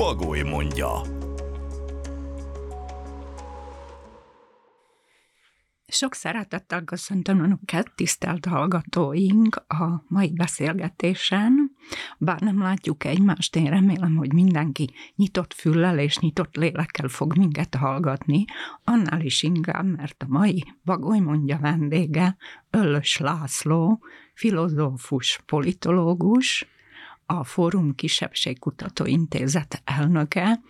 Bagoly mondja. Sok szeretettel köszöntöm Önöket, tisztelt hallgatóink, a mai beszélgetésen. Bár nem látjuk egymást, én remélem, hogy mindenki nyitott füllel és nyitott lélekkel fog minket hallgatni, annál is inkább, mert a mai Bagoly mondja vendége Öllös László, filozófus, politológus, a Fórum Kisebbségkutató Intézet elnöke,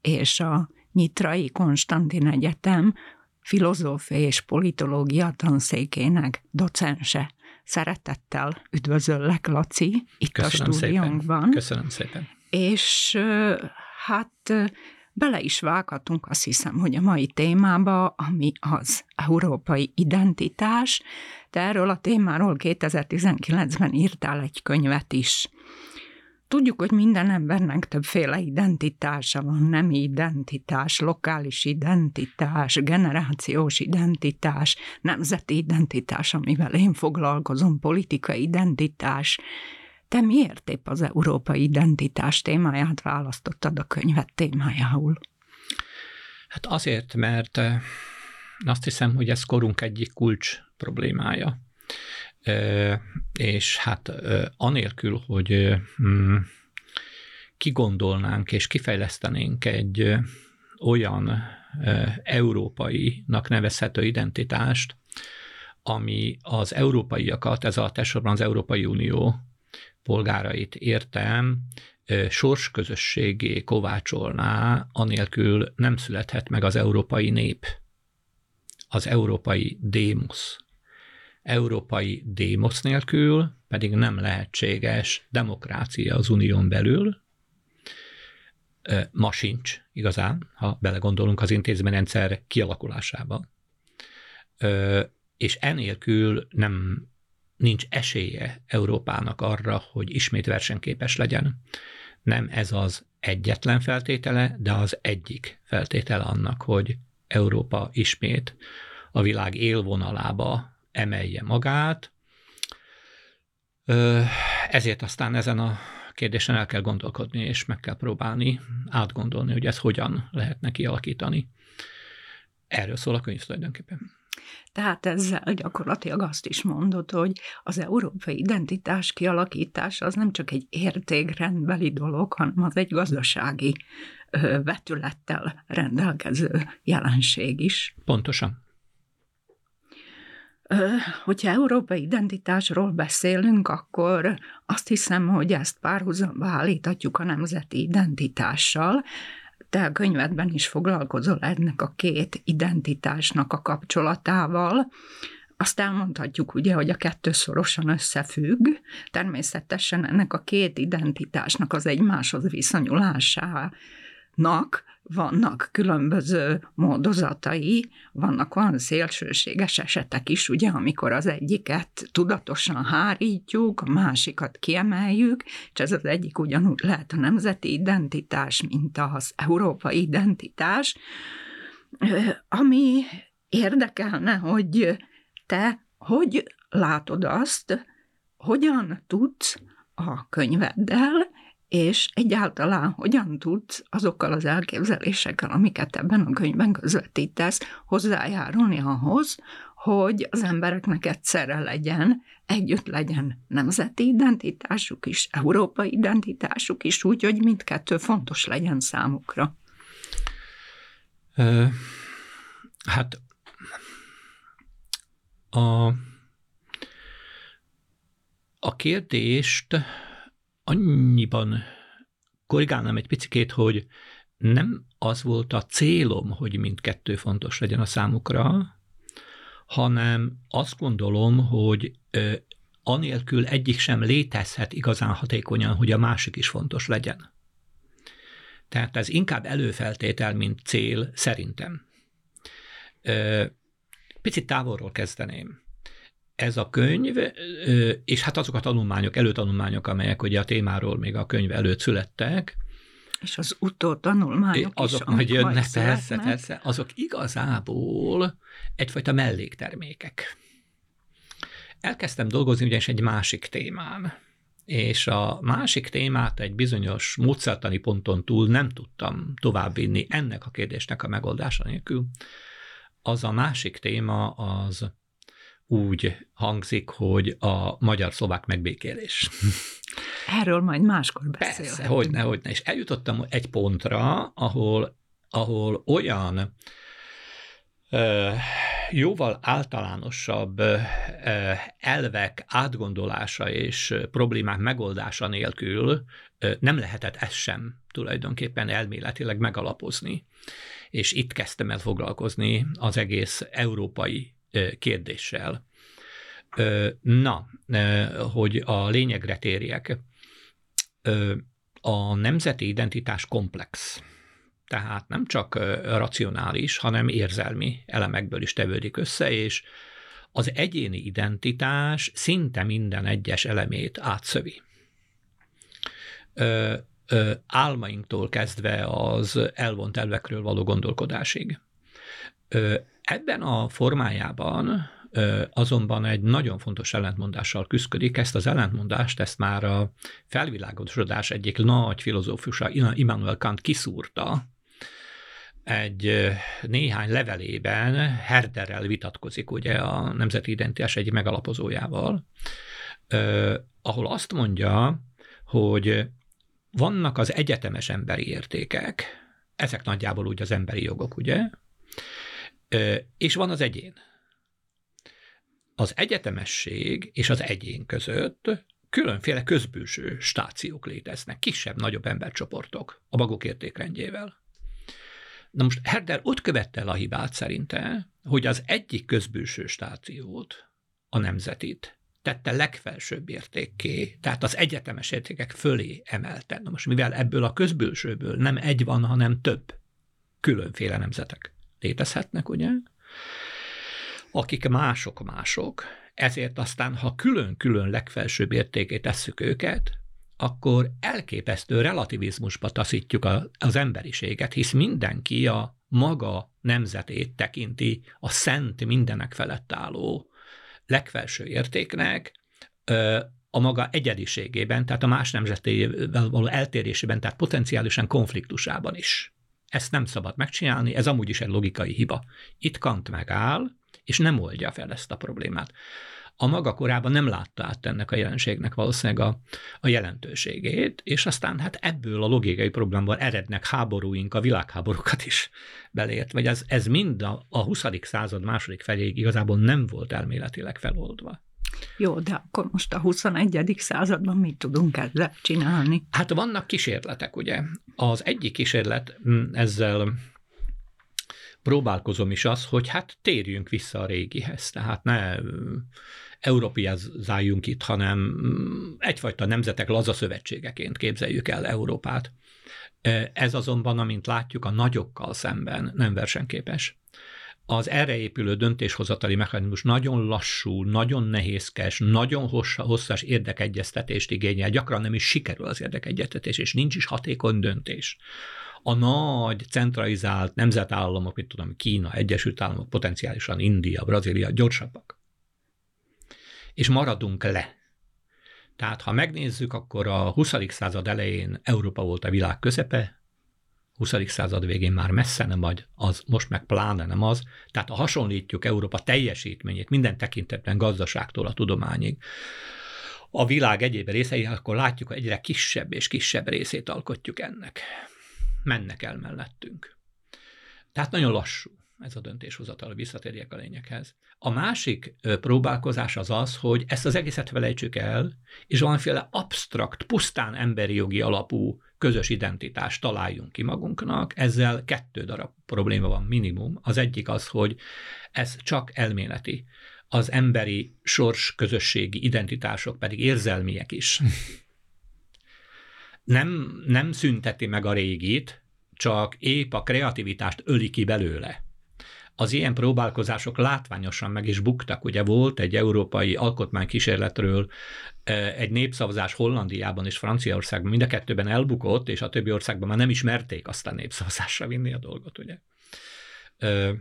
és a Nyitrai Konstantin Egyetem filozófia és politológia tanszékének docense. Szeretettel üdvözöllek, Laci, itt Köszönöm a stúdiónkban. Szépen. Köszönöm szépen. És hát bele is vághatunk azt hiszem, hogy a mai témába, ami az európai identitás, de erről a témáról 2019-ben írtál egy könyvet is. Tudjuk, hogy minden embernek többféle identitása van, nem identitás, lokális identitás, generációs identitás, nemzeti identitás, amivel én foglalkozom, politikai identitás. Te miért épp az európai identitás témáját választottad a könyvet témájául? Hát azért, mert azt hiszem, hogy ez korunk egyik kulcs problémája és hát anélkül, hogy mm, kigondolnánk és kifejlesztenénk egy olyan európainak nevezhető identitást, ami az európaiakat, ez a elsősorban az Európai Unió polgárait értem, sorsközösségé kovácsolná, anélkül nem születhet meg az európai nép, az európai démusz európai démosz nélkül pedig nem lehetséges demokrácia az unión belül, ma sincs igazán, ha belegondolunk az intézményrendszer kialakulásába. És enélkül nem nincs esélye Európának arra, hogy ismét versenyképes legyen. Nem ez az egyetlen feltétele, de az egyik feltétele annak, hogy Európa ismét a világ élvonalába emelje magát. Ezért aztán ezen a kérdésen el kell gondolkodni, és meg kell próbálni átgondolni, hogy ez hogyan lehetne kialakítani. Erről szól a könyv tulajdonképpen. Tehát ezzel gyakorlatilag azt is mondod, hogy az európai identitás kialakítása az nem csak egy értékrendbeli dolog, hanem az egy gazdasági vetülettel rendelkező jelenség is. Pontosan hogyha európai identitásról beszélünk, akkor azt hiszem, hogy ezt párhuzamba állíthatjuk a nemzeti identitással. Te a könyvedben is foglalkozol ennek a két identitásnak a kapcsolatával. Azt elmondhatjuk ugye, hogy a kettő szorosan összefügg. Természetesen ennek a két identitásnak az egymáshoz viszonyulásának vannak különböző módozatai, vannak olyan szélsőséges esetek is, ugye, amikor az egyiket tudatosan hárítjuk, a másikat kiemeljük, és ez az egyik ugyanúgy lehet a nemzeti identitás, mint az európai identitás, ami érdekelne, hogy te hogy látod azt, hogyan tudsz a könyveddel és egyáltalán hogyan tudsz azokkal az elképzelésekkel, amiket ebben a könyvben közvetítesz, hozzájárulni ahhoz, hogy az embereknek egyszerre legyen, együtt legyen nemzeti identitásuk is, európai identitásuk is, úgy, hogy mindkettő fontos legyen számukra. Hát a, a kérdést annyiban korrigálnám egy picit, hogy nem az volt a célom, hogy mindkettő fontos legyen a számukra, hanem azt gondolom, hogy ö, anélkül egyik sem létezhet igazán hatékonyan, hogy a másik is fontos legyen. Tehát ez inkább előfeltétel, mint cél, szerintem. Picit távolról kezdeném. Ez a könyv, és hát azok a tanulmányok, előtanulmányok, amelyek ugye a témáról még a könyv előtt születtek, és az utótanulmányok azok is, majd jönnek, persze, születnek. persze, azok igazából egyfajta melléktermékek. Elkezdtem dolgozni ugyanis egy másik témán, és a másik témát egy bizonyos módszertani ponton túl nem tudtam továbbvinni ennek a kérdésnek a megoldása nélkül. Az a másik téma az úgy hangzik, hogy a magyar-szlovák megbékélés. Erről majd máskor beszélhetünk. Persze, hogyne, hogyne. És eljutottam egy pontra, ahol, ahol olyan jóval általánosabb elvek átgondolása és problémák megoldása nélkül nem lehetett ezt sem tulajdonképpen elméletileg megalapozni. És itt kezdtem el foglalkozni az egész európai kérdéssel. Na, hogy a lényegre térjek a nemzeti identitás komplex. Tehát nem csak racionális, hanem érzelmi elemekből is tevődik össze, és az egyéni identitás szinte minden egyes elemét átszövi. Ö, álmainktól kezdve az elvont elvekről való gondolkodásig. Ebben a formájában azonban egy nagyon fontos ellentmondással küzdik. Ezt az ellentmondást, ezt már a felvilágosodás egyik nagy filozófusa Immanuel Kant kiszúrta, egy néhány levelében Herderrel vitatkozik, ugye a nemzeti identitás egyik megalapozójával, ahol azt mondja, hogy vannak az egyetemes emberi értékek, ezek nagyjából úgy az emberi jogok, ugye, és van az egyén az egyetemesség és az egyén között különféle közbűső stációk léteznek, kisebb-nagyobb embercsoportok a maguk értékrendjével. Na most Herder ott követte el a hibát szerinte, hogy az egyik közbűső stációt, a nemzetit, tette legfelsőbb értékké, tehát az egyetemes értékek fölé emelte. Na most mivel ebből a közbülsőből nem egy van, hanem több különféle nemzetek létezhetnek, ugye? akik mások-mások, ezért aztán, ha külön-külön legfelsőbb értékét tesszük őket, akkor elképesztő relativizmusba taszítjuk a, az emberiséget, hisz mindenki a maga nemzetét tekinti a szent mindenek felett álló legfelső értéknek, a maga egyediségében, tehát a más nemzetével való eltérésében, tehát potenciálisan konfliktusában is. Ezt nem szabad megcsinálni, ez amúgy is egy logikai hiba. Itt Kant megáll, és nem oldja fel ezt a problémát. A maga korában nem látta át ennek a jelenségnek valószínűleg a, a jelentőségét, és aztán hát ebből a logikai problémából erednek háborúink, a világháborúkat is beleért, vagy ez, ez mind a, a 20. század második feléig igazából nem volt elméletileg feloldva. Jó, de akkor most a 21. században mit tudunk ezzel csinálni? Hát vannak kísérletek, ugye. Az egyik kísérlet mm, ezzel próbálkozom is az, hogy hát térjünk vissza a régihez, tehát ne európiázáljunk itt, hanem egyfajta nemzetek laza szövetségeként képzeljük el Európát. Ez azonban, amint látjuk, a nagyokkal szemben nem versenyképes. Az erre épülő döntéshozatali mechanizmus nagyon lassú, nagyon nehézkes, nagyon hosszas érdekegyeztetést igényel, gyakran nem is sikerül az érdekegyeztetés, és nincs is hatékony döntés a nagy centralizált nemzetállamok, mint tudom, Kína, Egyesült Államok, potenciálisan India, Brazília gyorsabbak. És maradunk le. Tehát ha megnézzük, akkor a 20. század elején Európa volt a világ közepe, 20. század végén már messze nem vagy, az most meg pláne nem az. Tehát ha hasonlítjuk Európa teljesítményét minden tekintetben gazdaságtól a tudományig, a világ egyéb részei, akkor látjuk, hogy egyre kisebb és kisebb részét alkotjuk ennek mennek el mellettünk. Tehát nagyon lassú ez a döntéshozatal, visszatérjek a lényeghez. A másik próbálkozás az az, hogy ezt az egészet felejtsük el, és valamiféle absztrakt, pusztán emberi jogi alapú közös identitást találjunk ki magunknak. Ezzel kettő darab probléma van minimum. Az egyik az, hogy ez csak elméleti. Az emberi sors közösségi identitások pedig érzelmiek is. nem, nem szünteti meg a régit, csak épp a kreativitást öli ki belőle. Az ilyen próbálkozások látványosan meg is buktak. Ugye volt egy európai alkotmánykísérletről egy népszavazás Hollandiában és Franciaországban, mind a kettőben elbukott, és a többi országban már nem ismerték azt a népszavazásra vinni a dolgot, ugye. Ö,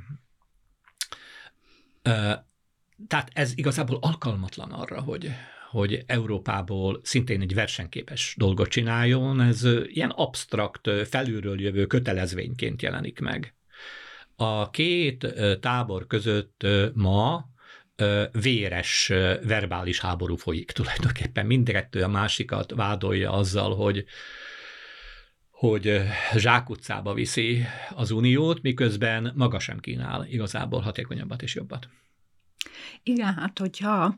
ö, tehát ez igazából alkalmatlan arra, hogy, hogy Európából szintén egy versenyképes dolgot csináljon, ez ilyen absztrakt, felülről jövő kötelezvényként jelenik meg. A két tábor között ma véres verbális háború folyik tulajdonképpen. Mindkettő a másikat vádolja azzal, hogy hogy zsákutcába viszi az uniót, miközben maga sem kínál igazából hatékonyabbat és jobbat. Igen, hát hogyha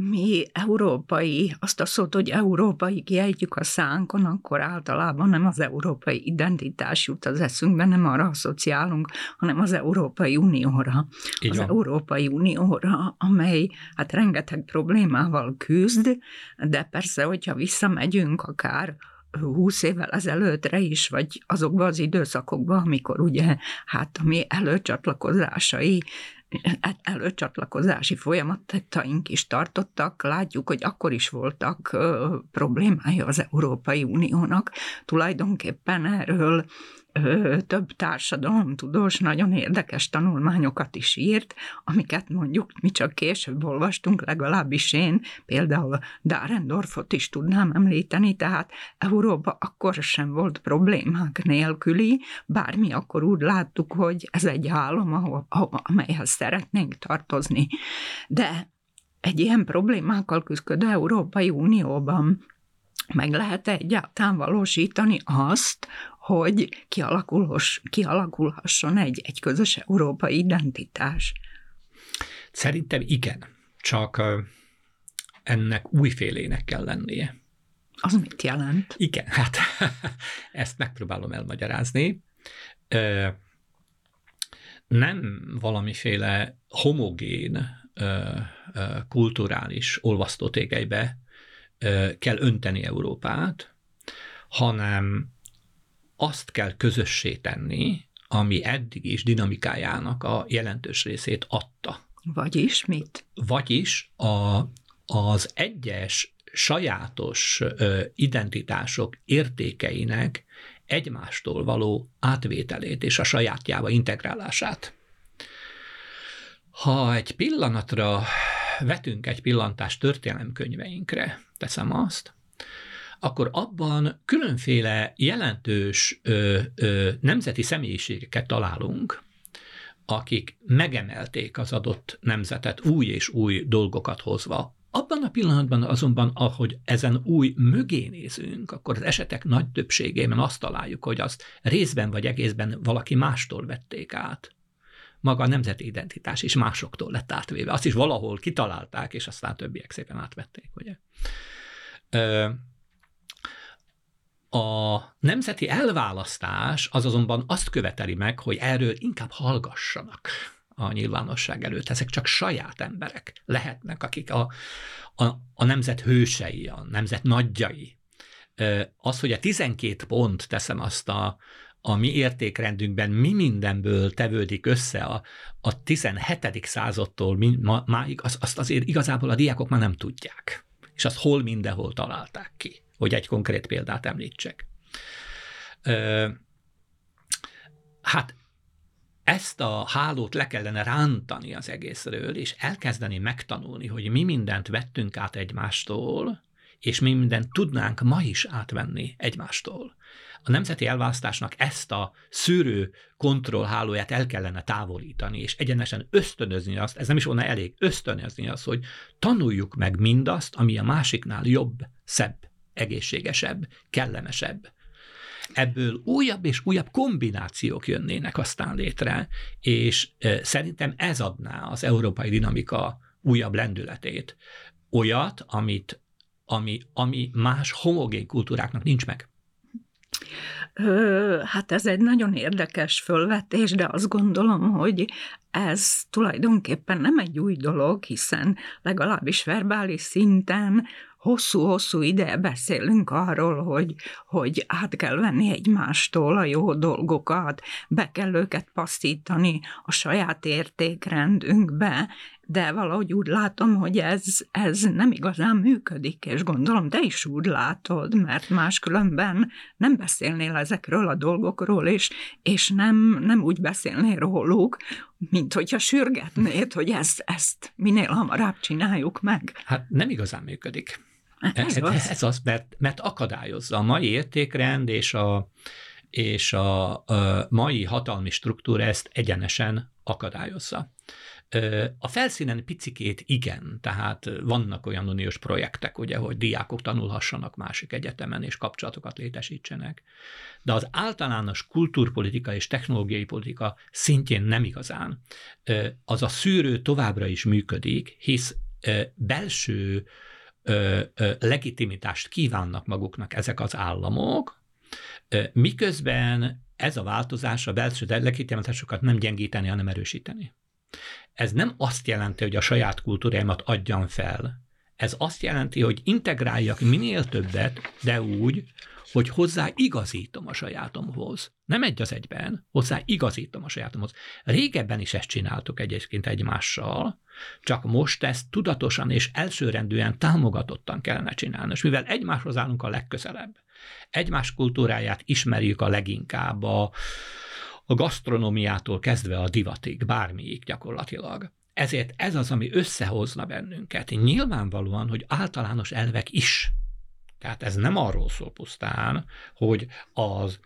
mi európai, azt a szót, hogy európai kiejtjük a szánkon, akkor általában nem az európai identitás jut az eszünkbe, nem arra asszociálunk, hanem az Európai Unióra. Így az van. Európai Unióra, amely hát rengeteg problémával küzd, de persze, hogyha visszamegyünk akár 20 évvel ezelőttre is, vagy azokban az időszakokban, amikor ugye hát a mi előcsatlakozásai előcsatlakozási folyamataink is tartottak, látjuk, hogy akkor is voltak problémája az Európai Uniónak. Tulajdonképpen erről több társadalomtudós nagyon érdekes tanulmányokat is írt, amiket mondjuk mi csak később olvastunk, legalábbis én, például Darendorfot is tudnám említeni, tehát Európa akkor sem volt problémák nélküli, bármi akkor úgy láttuk, hogy ez egy álom, ahol, amelyhez szeretnénk tartozni. De egy ilyen problémákkal küzdő Európai Unióban meg lehet egyáltalán valósítani azt, hogy kialakulhasson egy, egy közös európai identitás? Szerintem igen, csak ennek újfélének kell lennie. Az mit jelent? Igen, hát ezt megpróbálom elmagyarázni. Nem valamiféle homogén kulturális olvasztótégelybe kell önteni Európát, hanem azt kell közössé tenni, ami eddig is dinamikájának a jelentős részét adta. Vagyis mit? Vagyis a, az egyes sajátos ö, identitások értékeinek egymástól való átvételét és a sajátjába integrálását. Ha egy pillanatra vetünk egy pillantást történelemkönyveinkre, teszem azt, akkor abban különféle jelentős ö, ö, nemzeti személyiségeket találunk, akik megemelték az adott nemzetet új és új dolgokat hozva. Abban a pillanatban azonban, ahogy ezen új mögé nézünk, akkor az esetek nagy többségében azt találjuk, hogy azt részben vagy egészben valaki mástól vették át. Maga a nemzeti identitás is másoktól lett átvéve. Azt is valahol kitalálták, és aztán többiek szépen átvették, ugye? A nemzeti elválasztás az azonban azt követeli meg, hogy erről inkább hallgassanak a nyilvánosság előtt. Ezek csak saját emberek lehetnek, akik a, a, a nemzet hősei, a nemzet nagyjai. Az, hogy a 12 pont, teszem azt a, a mi értékrendünkben mi mindenből tevődik össze a, a 17. századtól ma, máig, az, azt azért igazából a diákok már nem tudják. És azt hol mindenhol találták ki hogy egy konkrét példát említsek. Hát ezt a hálót le kellene rántani az egészről, és elkezdeni megtanulni, hogy mi mindent vettünk át egymástól, és mi mindent tudnánk ma is átvenni egymástól. A nemzeti elválasztásnak ezt a szűrő kontrollhálóját el kellene távolítani, és egyenesen ösztönözni azt, ez nem is volna elég, ösztönözni azt, hogy tanuljuk meg mindazt, ami a másiknál jobb, szebb, egészségesebb, kellemesebb. Ebből újabb és újabb kombinációk jönnének aztán létre, és szerintem ez adná az európai dinamika újabb lendületét. Olyat, amit, ami, ami más homogén kultúráknak nincs meg. Hát ez egy nagyon érdekes fölvetés, de azt gondolom, hogy ez tulajdonképpen nem egy új dolog, hiszen legalábbis verbális szinten hosszú-hosszú ide beszélünk arról, hogy, hogy át kell venni egymástól a jó dolgokat, be kell őket passzítani a saját értékrendünkbe, de valahogy úgy látom, hogy ez, ez nem igazán működik, és gondolom te is úgy látod, mert máskülönben nem beszélnél ezekről a dolgokról, és, és nem, nem úgy beszélnél róluk, mint hogyha sürgetnéd, hogy ezt, ezt minél hamarabb csináljuk meg. Hát nem igazán működik. Ez, ez, az. ez az, mert, mert akadályozza a mai értékrend és a, és a, a mai hatalmi struktúra ezt egyenesen akadályozza. A felszínen picikét igen, tehát vannak olyan uniós projektek, ugye, hogy diákok tanulhassanak másik egyetemen és kapcsolatokat létesítsenek. De az általános kultúrpolitika és technológiai politika szintjén nem igazán. Az a szűrő továbbra is működik, hisz belső legitimitást kívánnak maguknak ezek az államok, miközben ez a változás a belső legitimitásokat nem gyengíteni, hanem erősíteni. Ez nem azt jelenti, hogy a saját kultúrámat adjam fel. Ez azt jelenti, hogy integráljak minél többet, de úgy, hogy hozzá igazítom a sajátomhoz. Nem egy az egyben, hozzá igazítom a sajátomhoz. Régebben is ezt csináltuk egyébként egymással, csak most ezt tudatosan és elsőrendűen támogatottan kellene csinálni. És mivel egymáshoz állunk a legközelebb, egymás kultúráját ismerjük a leginkább, a, a gasztronómiától kezdve a divatig, bármiig gyakorlatilag. Ezért ez az, ami összehozna bennünket. Nyilvánvalóan, hogy általános elvek is. Tehát ez nem arról szól pusztán, hogy az,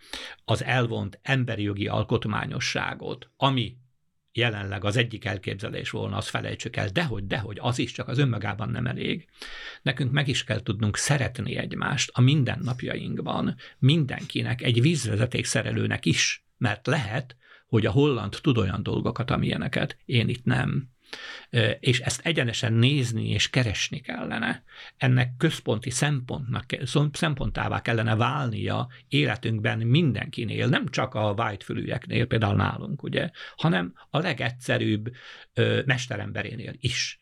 az elvont emberi jogi alkotmányosságot, ami jelenleg az egyik elképzelés volna, az felejtsük el, dehogy, dehogy, az is csak az önmagában nem elég. Nekünk meg is kell tudnunk szeretni egymást a mindennapjainkban, mindenkinek, egy vízvezeték szerelőnek is mert lehet, hogy a holland tud olyan dolgokat, amilyeneket én itt nem. És ezt egyenesen nézni és keresni kellene. Ennek központi szempontnak, szempontává kellene válnia életünkben mindenkinél, nem csak a whitefülűeknél, például nálunk, ugye, hanem a legegyszerűbb mesteremberénél is.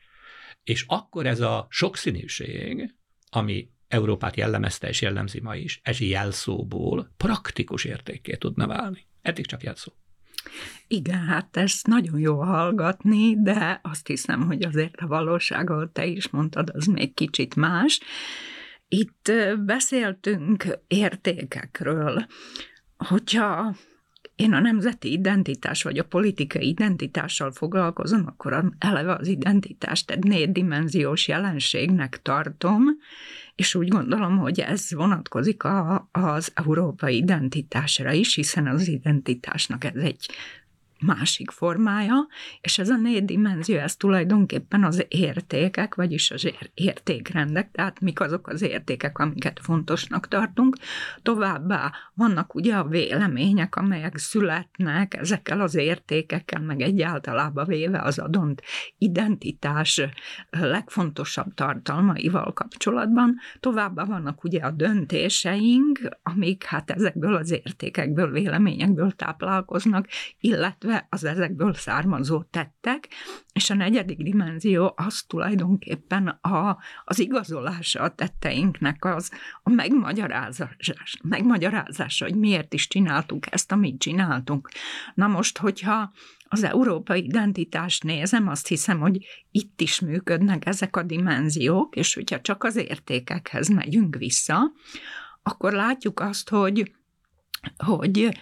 És akkor ez a sokszínűség, ami Európát jellemezte és jellemzi ma is, ez jelszóból praktikus értékké tudna válni. Eddig csak jelszó. Igen, hát ez nagyon jó hallgatni, de azt hiszem, hogy azért a valóság, ahol te is mondtad, az még kicsit más. Itt beszéltünk értékekről. Hogyha én a nemzeti identitás vagy a politikai identitással foglalkozom, akkor eleve az identitást egy négydimenziós jelenségnek tartom, és úgy gondolom, hogy ez vonatkozik a, az európai identitásra is, hiszen az identitásnak ez egy másik formája, és ez a négy dimenzió, ez tulajdonképpen az értékek, vagyis az értékrendek, tehát mik azok az értékek, amiket fontosnak tartunk. Továbbá vannak ugye a vélemények, amelyek születnek ezekkel az értékekkel, meg egyáltalában véve az adott identitás legfontosabb tartalmaival kapcsolatban. Továbbá vannak ugye a döntéseink, amik hát ezekből az értékekből, véleményekből táplálkoznak, illetve illetve az ezekből származó tettek, és a negyedik dimenzió az tulajdonképpen a, az igazolása a tetteinknek, az a megmagyarázás, megmagyarázása, hogy miért is csináltuk ezt, amit csináltunk. Na most, hogyha az európai identitást nézem, azt hiszem, hogy itt is működnek ezek a dimenziók, és hogyha csak az értékekhez megyünk vissza, akkor látjuk azt, hogy hogy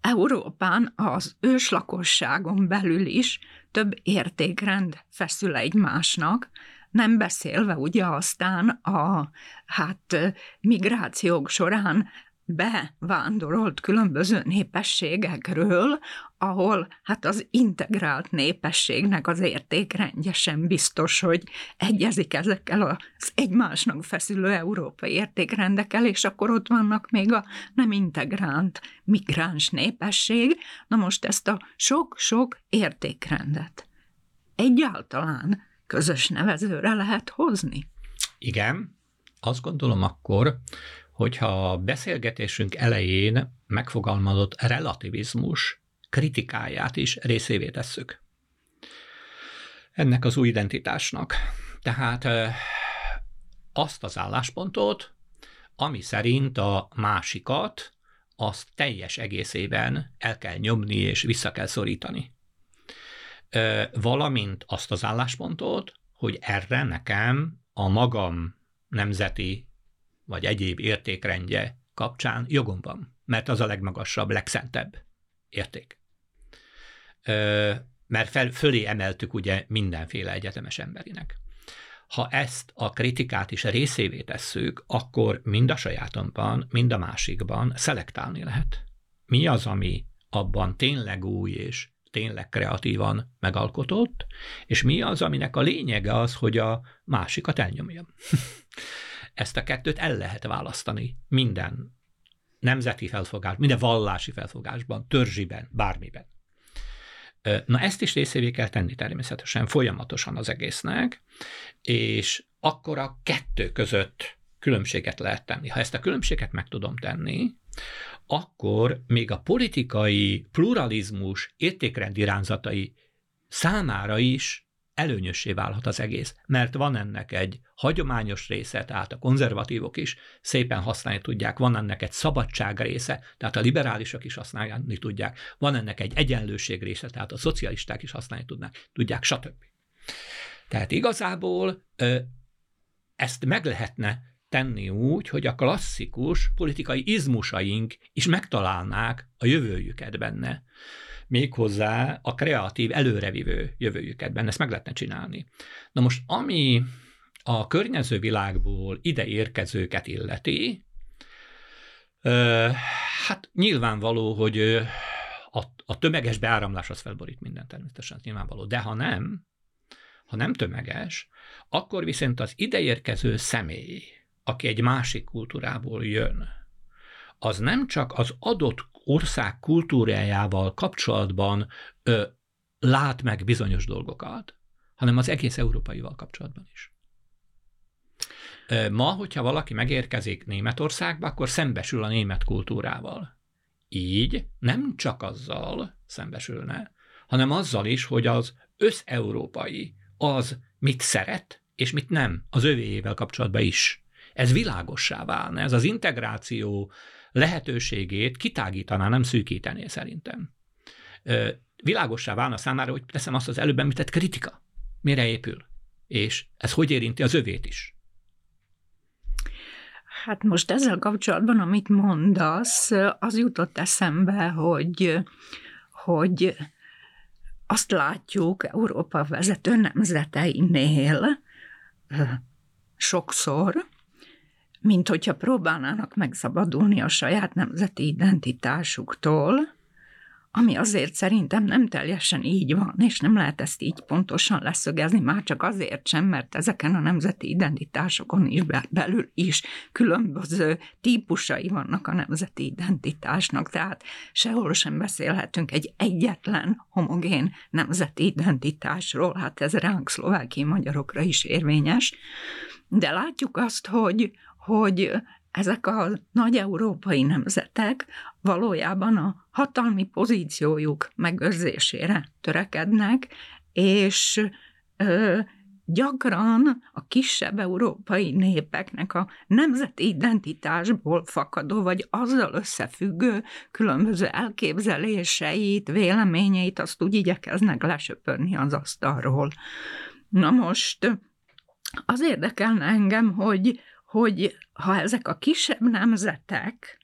Európán az őslakosságon belül is több értékrend feszül egymásnak, nem beszélve ugye aztán a hát migrációk során bevándorolt különböző népességekről, ahol hát az integrált népességnek az értékrendje sem biztos, hogy egyezik ezekkel az egymásnak feszülő európai értékrendekkel, és akkor ott vannak még a nem integrált migráns népesség. Na most ezt a sok-sok értékrendet egyáltalán közös nevezőre lehet hozni? Igen, azt gondolom akkor, hogyha a beszélgetésünk elején megfogalmazott relativizmus kritikáját is részévé tesszük. Ennek az új identitásnak. Tehát azt az álláspontot, ami szerint a másikat azt teljes egészében el kell nyomni és vissza kell szorítani. Valamint azt az álláspontot, hogy erre nekem a magam nemzeti vagy egyéb értékrendje kapcsán jogom van, mert az a legmagasabb, legszentebb érték. Mert fel, fölé emeltük ugye mindenféle egyetemes emberinek. Ha ezt a kritikát is részévé tesszük, akkor mind a sajátomban, mind a másikban szelektálni lehet. Mi az, ami abban tényleg új és tényleg kreatívan megalkotott, és mi az, aminek a lényege az, hogy a másikat elnyomja. Ezt a kettőt el lehet választani minden nemzeti felfogás, minden vallási felfogásban, törzsiben, bármiben. Na ezt is részévé kell tenni természetesen folyamatosan az egésznek, és akkor a kettő között különbséget lehet tenni. Ha ezt a különbséget meg tudom tenni, akkor még a politikai pluralizmus értékrend irányzatai számára is előnyössé válhat az egész, mert van ennek egy hagyományos része, tehát a konzervatívok is szépen használni tudják, van ennek egy szabadság része, tehát a liberálisok is használni tudják, van ennek egy egyenlőség része, tehát a szocialisták is használni tudnak, tudják, stb. Tehát igazából ezt meg lehetne tenni úgy, hogy a klasszikus politikai izmusaink is megtalálnák a jövőjüket benne méghozzá a kreatív, előrevivő jövőjüket benne, ezt meg lehetne csinálni. Na most, ami a környező világból ide érkezőket illeti, hát nyilvánvaló, hogy a, a tömeges beáramlás az felborít minden természetesen, nyilvánvaló. De ha nem, ha nem tömeges, akkor viszont az ideérkező személy, aki egy másik kultúrából jön, az nem csak az adott ország kultúrájával kapcsolatban ö, lát meg bizonyos dolgokat, hanem az egész európaival kapcsolatban is. Ma, hogyha valaki megérkezik Németországba, akkor szembesül a német kultúrával. Így nem csak azzal szembesülne, hanem azzal is, hogy az összeurópai az mit szeret, és mit nem, az övéjével kapcsolatban is. Ez világossá válna, ez az integráció lehetőségét kitágítaná, nem szűkítené szerintem. Világossá válna számára, hogy teszem azt az előbb említett kritika. Mire épül? És ez hogy érinti az övét is? Hát most ezzel kapcsolatban, amit mondasz, az jutott eszembe, hogy, hogy azt látjuk Európa vezető nemzeteinél sokszor, mint hogyha próbálnának megszabadulni a saját nemzeti identitásuktól, ami azért szerintem nem teljesen így van, és nem lehet ezt így pontosan leszögezni, már csak azért sem, mert ezeken a nemzeti identitásokon is belül is különböző típusai vannak a nemzeti identitásnak, tehát sehol sem beszélhetünk egy egyetlen homogén nemzeti identitásról, hát ez ránk szlovákiai magyarokra is érvényes, de látjuk azt, hogy, hogy ezek a nagy európai nemzetek valójában a hatalmi pozíciójuk megőrzésére törekednek, és ö, gyakran a kisebb európai népeknek a nemzeti identitásból fakadó, vagy azzal összefüggő különböző elképzeléseit, véleményeit, azt úgy igyekeznek lesöpörni az asztalról. Na most az érdekelne engem, hogy, hogy ha ezek a kisebb nemzetek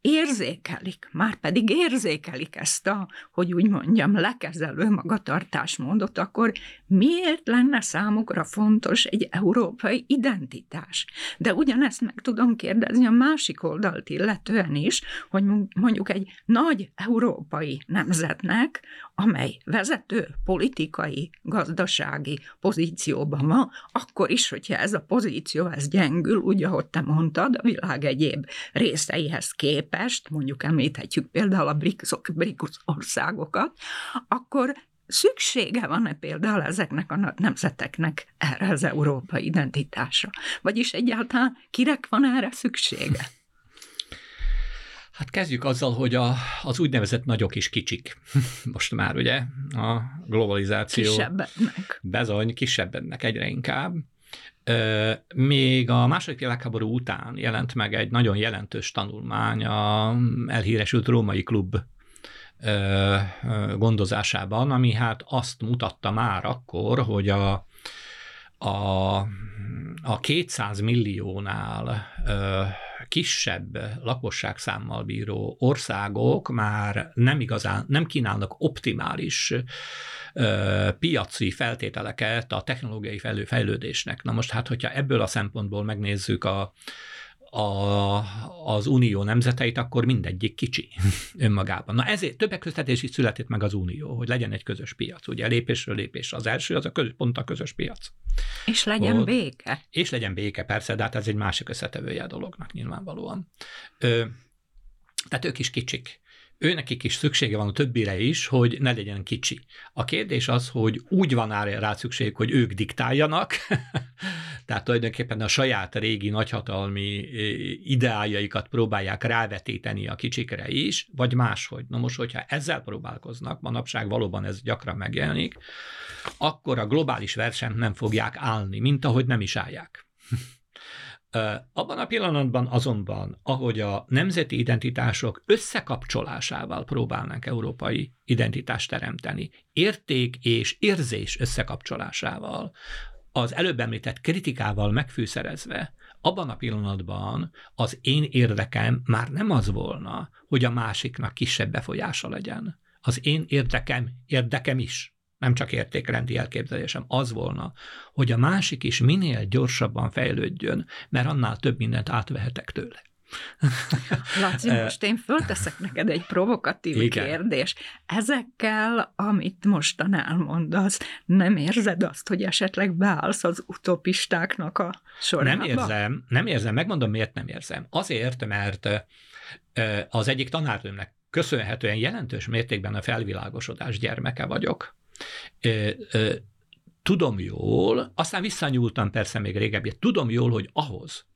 érzékelik, már pedig érzékelik ezt a, hogy úgy mondjam, lekezelő magatartásmódot, akkor miért lenne számukra fontos egy európai identitás? De ugyanezt meg tudom kérdezni a másik oldalt illetően is, hogy mondjuk egy nagy európai nemzetnek, amely vezető politikai, gazdasági pozícióban van, akkor is, hogyha ez a pozíció ez gyengül, úgy, ahogy te mondtad, a világ egyéb részeihez képest, mondjuk említhetjük például a BRICS országokat, akkor szüksége van-e például ezeknek a nemzeteknek erre az európai identitásra? Vagyis egyáltalán kirek van erre szüksége? Hát kezdjük azzal, hogy a, az úgynevezett nagyok is kicsik. Most már ugye a globalizáció. Kisebbeknek. Bezony, kisebbeknek egyre inkább. Még a második világháború után jelent meg egy nagyon jelentős tanulmány a elhíresült római klub gondozásában, ami hát azt mutatta már akkor, hogy a, a, a 200 milliónál ö, kisebb lakosságszámmal bíró országok már nem igazán, nem kínálnak optimális piaci feltételeket a technológiai fejlődésnek. Na most hát, hogyha ebből a szempontból megnézzük a, a, az unió nemzeteit, akkor mindegyik kicsi önmagában. Na ezért többek között is született meg az unió, hogy legyen egy közös piac. Ugye lépésről lépésre. Az első az a közös, pont a közös piac. És legyen Ott, béke. És legyen béke, persze, de hát ez egy másik összetevője a dolognak nyilvánvalóan. Ö, tehát ők is kicsik őnekik is szüksége van a többire is, hogy ne legyen kicsi. A kérdés az, hogy úgy van rá szükség, hogy ők diktáljanak, tehát tulajdonképpen a saját régi nagyhatalmi ideájaikat próbálják rávetíteni a kicsikre is, vagy máshogy. Na most, hogyha ezzel próbálkoznak, manapság valóban ez gyakran megjelenik, akkor a globális versenyt nem fogják állni, mint ahogy nem is állják. Abban a pillanatban azonban, ahogy a nemzeti identitások összekapcsolásával próbálnak európai identitást teremteni, érték és érzés összekapcsolásával, az előbb említett kritikával megfűszerezve, abban a pillanatban az én érdekem már nem az volna, hogy a másiknak kisebb befolyása legyen. Az én érdekem, érdekem is nem csak értékrendi elképzelésem, az volna, hogy a másik is minél gyorsabban fejlődjön, mert annál több mindent átvehetek tőle. Laci, most én fölteszek neked egy provokatív Igen. kérdés. Ezekkel, amit mostan elmondasz, nem érzed azt, hogy esetleg beállsz az utopistáknak a sorába? Nem érzem, nem érzem, megmondom, miért nem érzem. Azért, mert az egyik tanárnőmnek köszönhetően jelentős mértékben a felvilágosodás gyermeke vagyok tudom jól, aztán visszanyúltam persze még régebbi, tudom jól, hogy ahhoz,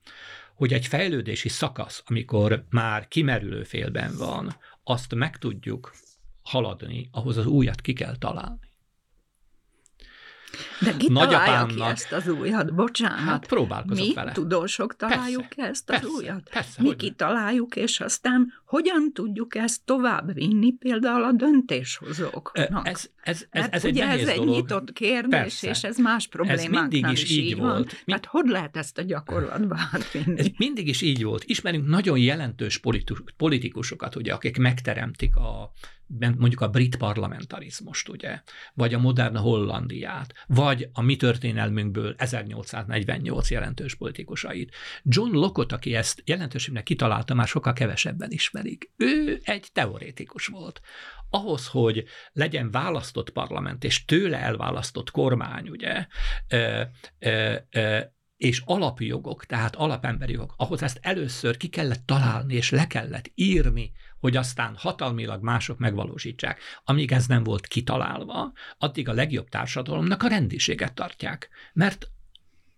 hogy egy fejlődési szakasz, amikor már kimerülő félben van, azt meg tudjuk haladni, ahhoz az újat ki kell találni. De ki találja ki ezt az újat? Bocsánat. Hát próbálkozok Mi, vele. tudósok találjuk persze, ezt az persze, újat? Persze, Mi kitaláljuk, és aztán hogyan tudjuk ezt tovább vinni például a döntéshozóknak? Ez, ez, ez, ez ugye egy ez egy dolog. nyitott kérdés, Persze. és ez más problémáknál ez mindig is, is így így volt. van. Mi... Hát hogy lehet ezt a gyakorlatba átvinni? Ez mindig is így volt. Ismerünk nagyon jelentős politikusokat, ugye, akik megteremtik a, mondjuk a brit parlamentarizmust, ugye, vagy a modern Hollandiát, vagy a mi történelmünkből 1848 jelentős politikusait. John Locke, aki ezt jelentőségnek kitalálta, már sokkal kevesebben ismerik. Ő egy teorétikus volt. Ahhoz, hogy legyen választott parlament, és tőle elválasztott kormány, ugye, ö, ö, ö, és alapjogok, tehát alapemberi jogok, ahhoz ezt először ki kellett találni, és le kellett írni, hogy aztán hatalmilag mások megvalósítsák. Amíg ez nem volt kitalálva, addig a legjobb társadalomnak a rendiséget tartják. Mert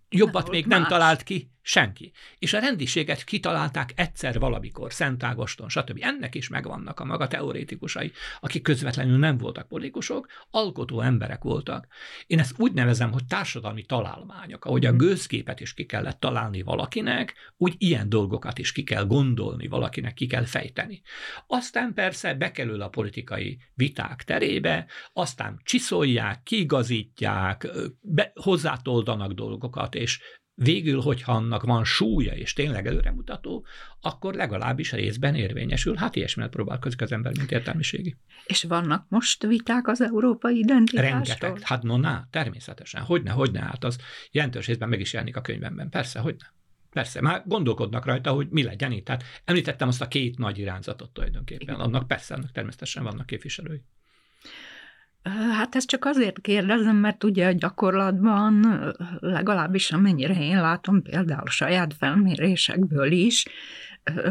jobbat nem még más. nem talált ki senki. És a rendiséget kitalálták egyszer valamikor, Szent Ágoston, stb. Ennek is megvannak a maga teorétikusai, akik közvetlenül nem voltak politikusok, alkotó emberek voltak. Én ezt úgy nevezem, hogy társadalmi találmányok. Ahogy a gőzképet is ki kellett találni valakinek, úgy ilyen dolgokat is ki kell gondolni valakinek, ki kell fejteni. Aztán persze bekerül a politikai viták terébe, aztán csiszolják, kiigazítják, be, hozzátoldanak dolgokat, és végül, hogyha annak van súlya és tényleg előremutató, akkor legalábbis részben érvényesül. Hát ilyesmivel próbálkozik az ember, mint értelmiségi. És vannak most viták az európai identitásról? Rengeteg. Hát no, na, természetesen. Hogyne, hogyne, hát az jelentős részben meg is jelenik a könyvemben. Persze, hogyne. Persze, már gondolkodnak rajta, hogy mi legyen itt. Tehát említettem azt a két nagy irányzatot tulajdonképpen. Igen. Annak persze, annak természetesen vannak képviselői. Hát ezt csak azért kérdezem, mert ugye a gyakorlatban, legalábbis amennyire én látom, például saját felmérésekből is,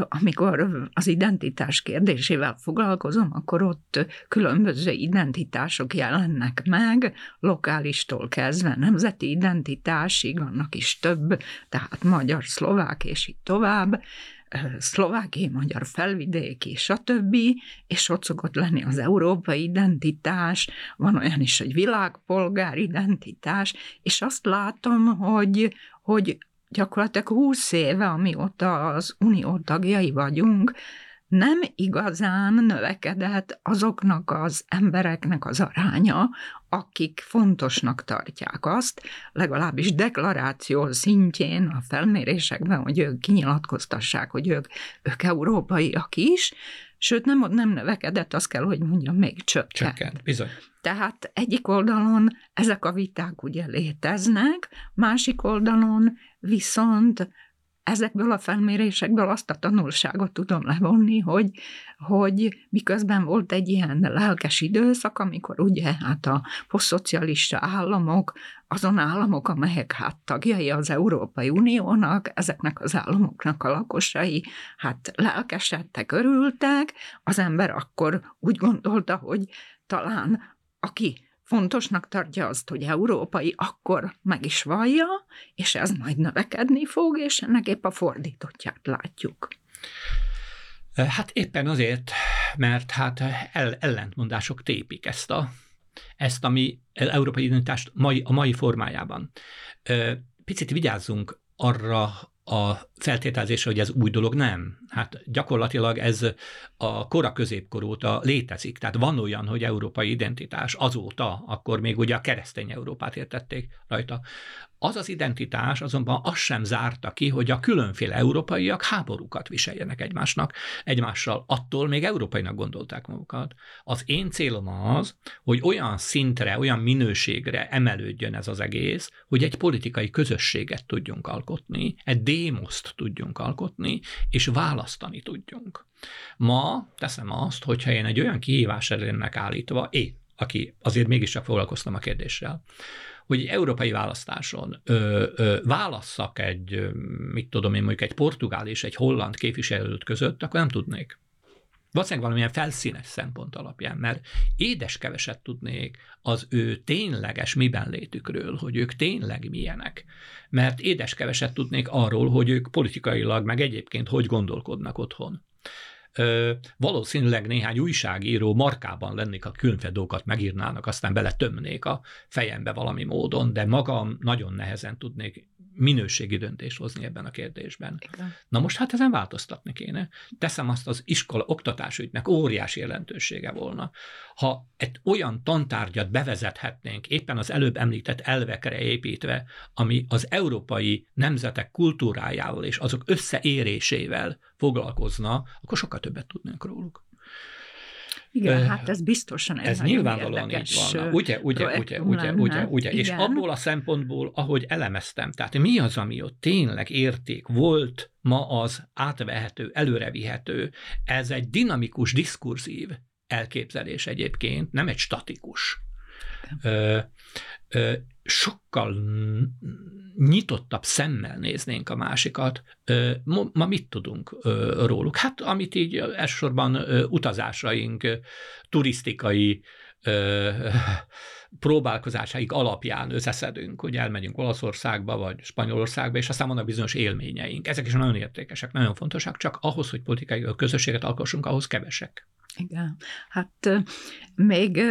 amikor az identitás kérdésével foglalkozom, akkor ott különböző identitások jelennek meg, lokálistól kezdve nemzeti identitásig, annak is több, tehát magyar, szlovák és így tovább, szlovákiai, magyar felvidéki, stb., és ott szokott lenni az európai identitás, van olyan is, hogy világpolgár identitás, és azt látom, hogy, hogy gyakorlatilag 20 éve, amióta az unió tagjai vagyunk, nem igazán növekedett azoknak az embereknek az aránya, akik fontosnak tartják azt, legalábbis deklaráció szintjén a felmérésekben, hogy ők kinyilatkoztassák, hogy ők, ők európaiak is, sőt nem, nem növekedett, azt kell, hogy mondjam, még csökkent. Csökkent, bizony. Tehát egyik oldalon ezek a viták ugye léteznek, másik oldalon viszont ezekből a felmérésekből azt a tanulságot tudom levonni, hogy, hogy miközben volt egy ilyen lelkes időszak, amikor ugye hát a posztszocialista államok, azon államok, amelyek hát tagjai az Európai Uniónak, ezeknek az államoknak a lakosai hát lelkesedtek, örültek, az ember akkor úgy gondolta, hogy talán aki fontosnak tartja azt, hogy európai, akkor meg is vallja, és ez majd növekedni fog, és ennek épp a fordítottját látjuk. Hát éppen azért, mert hát el, ellentmondások tépik ezt a, ezt a mi európai identitást mai, a mai formájában. Picit vigyázzunk arra a feltételezésre, hogy ez új dolog, nem. Hát gyakorlatilag ez a kora középkor óta létezik. Tehát van olyan, hogy európai identitás azóta, akkor még ugye a keresztény Európát értették rajta. Az az identitás azonban azt sem zárta ki, hogy a különféle európaiak háborúkat viseljenek egymásnak, egymással. Attól még európainak gondolták magukat. Az én célom az, hogy olyan szintre, olyan minőségre emelődjön ez az egész, hogy egy politikai közösséget tudjunk alkotni, egy démoszt tudjunk alkotni, és választani tudjunk. Ma teszem azt, hogyha én egy olyan kihívás elének állítva, én, aki azért mégiscsak foglalkoztam a kérdéssel, hogy európai választáson ö, ö, válasszak egy, mit tudom én, mondjuk egy portugál és egy holland képviselőt között, akkor nem tudnék. Valószínűleg valamilyen felszínes szempont alapján, mert édes keveset tudnék az ő tényleges miben létükről, hogy ők tényleg milyenek. Mert édes keveset tudnék arról, hogy ők politikailag, meg egyébként hogy gondolkodnak otthon valószínűleg néhány újságíró markában lennék, a különféle dolgokat megírnának, aztán bele tömnék a fejembe valami módon, de magam nagyon nehezen tudnék minőségi döntést hozni ebben a kérdésben. Igen. Na most hát ezen változtatni kéne. Teszem azt az iskola oktatásügynek óriási jelentősége volna. Ha egy olyan tantárgyat bevezethetnénk, éppen az előbb említett elvekre építve, ami az európai nemzetek kultúrájával és azok összeérésével foglalkozna, akkor sokkal többet tudnánk róluk. Igen, uh, hát ez biztosan egy Ez nyilvánvalóan így van. Ugye, ugye, ugye, ugye, ugye, ugye. És abból a szempontból, ahogy elemeztem, tehát mi az, ami ott tényleg érték volt, ma az átvehető, előrevihető, ez egy dinamikus, diskurzív elképzelés egyébként, nem egy statikus. Ö, ö, sokkal nyitottabb szemmel néznénk a másikat, ma mit tudunk róluk? Hát amit így elsősorban utazásaink, turisztikai próbálkozásaik alapján összeszedünk, hogy elmegyünk Olaszországba vagy Spanyolországba, és aztán vannak bizonyos élményeink. Ezek is nagyon értékesek, nagyon fontosak, csak ahhoz, hogy politikai közösséget alkossunk, ahhoz kevesek. Igen. Hát még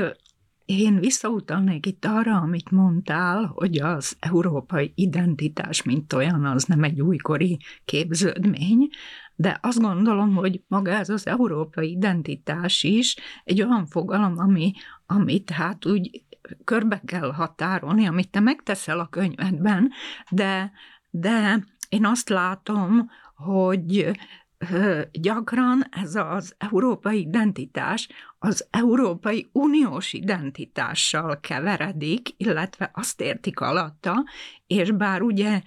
én visszautalnék itt arra, amit mondtál, hogy az európai identitás, mint olyan, az nem egy újkori képződmény, de azt gondolom, hogy maga ez az európai identitás is egy olyan fogalom, ami, amit hát úgy körbe kell határolni, amit te megteszel a könyvedben, de, de én azt látom, hogy gyakran ez az európai identitás az Európai Uniós identitással keveredik, illetve azt értik alatta, és bár ugye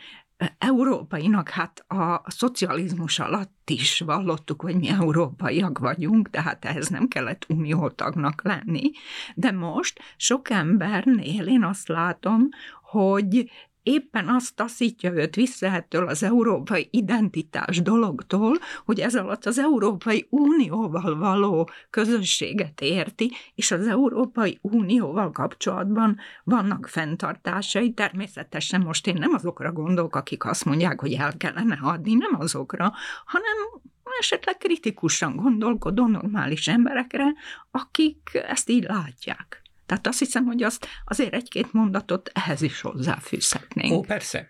európainak, hát a szocializmus alatt is vallottuk, hogy mi európaiak vagyunk, tehát ehhez nem kellett uniótagnak lenni, de most sok embernél én azt látom, hogy éppen azt taszítja őt vissza ettől az európai identitás dologtól, hogy ez alatt az Európai Unióval való közösséget érti, és az Európai Unióval kapcsolatban vannak fenntartásai. Természetesen most én nem azokra gondolok, akik azt mondják, hogy el kellene adni, nem azokra, hanem esetleg kritikusan gondolkodó normális emberekre, akik ezt így látják. Tehát azt hiszem, hogy azt azért egy-két mondatot ehhez is hozzáfűzhetnénk. Ó, persze.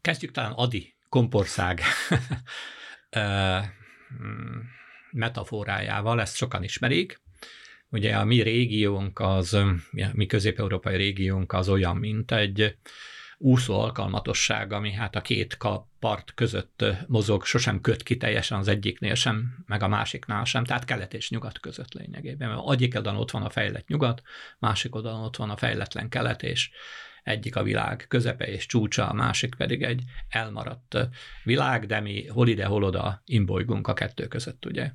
Kezdjük talán Adi kompország metaforájával, ezt sokan ismerik. Ugye a mi régiónk, az, mi közép-európai régiónk az olyan, mint egy úszó alkalmatosság, ami hát a két part között mozog, sosem köt ki teljesen az egyiknél sem, meg a másiknál sem, tehát kelet és nyugat között lényegében. Mert egyik oldalon ott van a fejlett nyugat, másik oldalon ott van a fejletlen kelet, és egyik a világ közepe és csúcsa, a másik pedig egy elmaradt világ, de mi hol ide, hol oda imbolygunk a kettő között, ugye.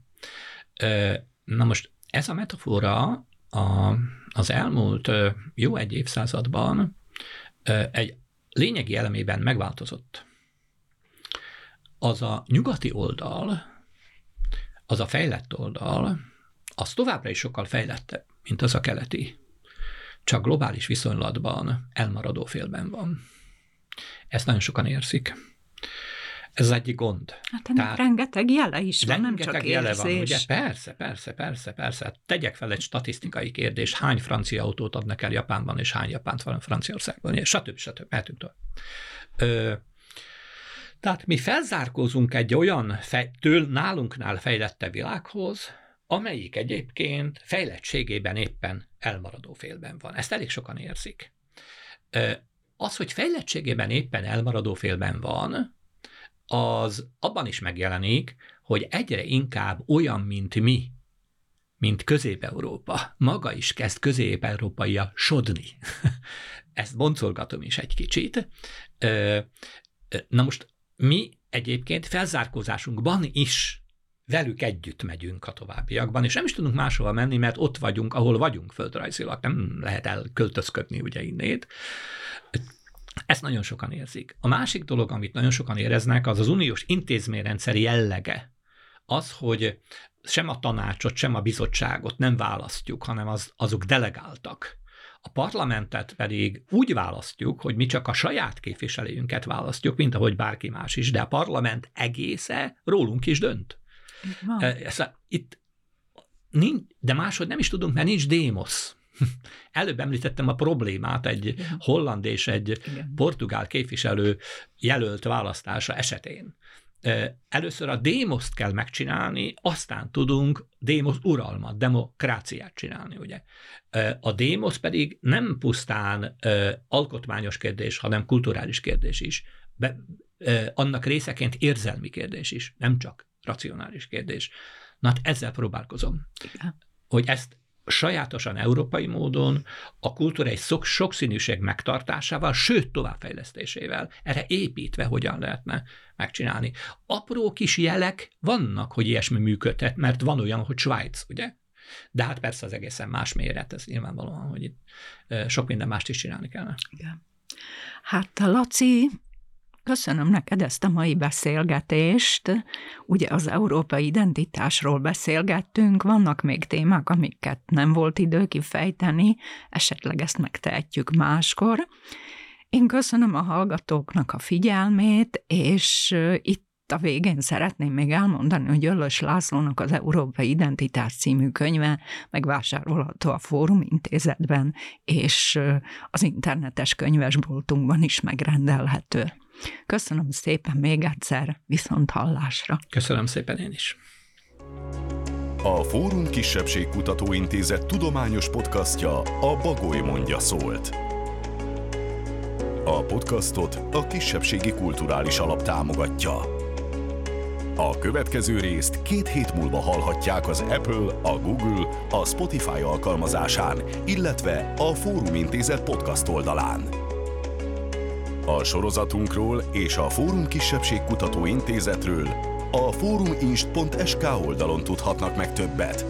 Na most ez a metafora a, az elmúlt jó egy évszázadban egy lényegi elemében megváltozott. Az a nyugati oldal, az a fejlett oldal, az továbbra is sokkal fejlettebb, mint az a keleti. Csak globális viszonylatban elmaradó félben van. Ezt nagyon sokan érzik. Ez egyik gond. Hát ennek Tehát, rengeteg jele is van, nem csak jele érzés. van, ugye? Persze, persze, persze, persze. Tegyek fel egy statisztikai kérdést, hány francia autót adnak el Japánban, és hány japánt van Franciaországban, és stb. stb. Tovább. Ö, tehát mi felzárkózunk egy olyan fej, től nálunknál fejlettebb világhoz, amelyik egyébként fejlettségében éppen elmaradó félben van. Ezt elég sokan érzik. Az, hogy fejlettségében éppen elmaradó félben van, az abban is megjelenik, hogy egyre inkább olyan, mint mi, mint Közép-Európa, maga is kezd közép-európaia sodni. Ezt boncolgatom is egy kicsit. Na most mi egyébként felzárkózásunkban is velük együtt megyünk a továbbiakban, és nem is tudunk máshova menni, mert ott vagyunk, ahol vagyunk földrajzilag, nem lehet elköltözködni ugye innét. Ezt nagyon sokan érzik. A másik dolog, amit nagyon sokan éreznek, az az uniós intézményrendszeri jellege. Az, hogy sem a tanácsot, sem a bizottságot nem választjuk, hanem az, azok delegáltak. A parlamentet pedig úgy választjuk, hogy mi csak a saját képviselőjünket választjuk, mint ahogy bárki más is, de a parlament egésze rólunk is dönt. Ez, itt nincs, de máshogy nem is tudunk, mert nincs démosz. Előbb említettem a problémát egy Igen. holland és egy Igen. portugál képviselő jelölt választása esetén. Először a démoszt kell megcsinálni, aztán tudunk démosz uralmat, demokráciát csinálni, ugye. A démosz pedig nem pusztán alkotmányos kérdés, hanem kulturális kérdés is. Be, annak részeként érzelmi kérdés is, nem csak racionális kérdés. Na hát ezzel próbálkozom. Igen. Hogy ezt sajátosan európai módon a kultúrai szok, sokszínűség megtartásával, sőt továbbfejlesztésével, erre építve hogyan lehetne megcsinálni. Apró kis jelek vannak, hogy ilyesmi működhet, mert van olyan, hogy Svájc, ugye? De hát persze az egészen más méret, ez nyilvánvalóan, hogy itt sok minden mást is csinálni kellene. Igen. Hát Laci Köszönöm neked ezt a mai beszélgetést. Ugye az európai identitásról beszélgettünk, vannak még témák, amiket nem volt idő kifejteni, esetleg ezt megtehetjük máskor. Én köszönöm a hallgatóknak a figyelmét, és itt a végén szeretném még elmondani, hogy Öllös Lászlónak az Európai Identitás című könyve megvásárolható a Fórum Intézetben, és az internetes könyvesboltunkban is megrendelhető. Köszönöm szépen még egyszer, viszont hallásra. Köszönöm szépen én is. A Fórum Kisebbség Intézet tudományos podcastja a Bagoly mondja szólt. A podcastot a Kisebbségi Kulturális Alap támogatja. A következő részt két hét múlva hallhatják az Apple, a Google, a Spotify alkalmazásán, illetve a Fórum Intézet podcast oldalán. A sorozatunkról és a Fórum Kisebbségkutató Intézetről a fóruminst.sk oldalon tudhatnak meg többet.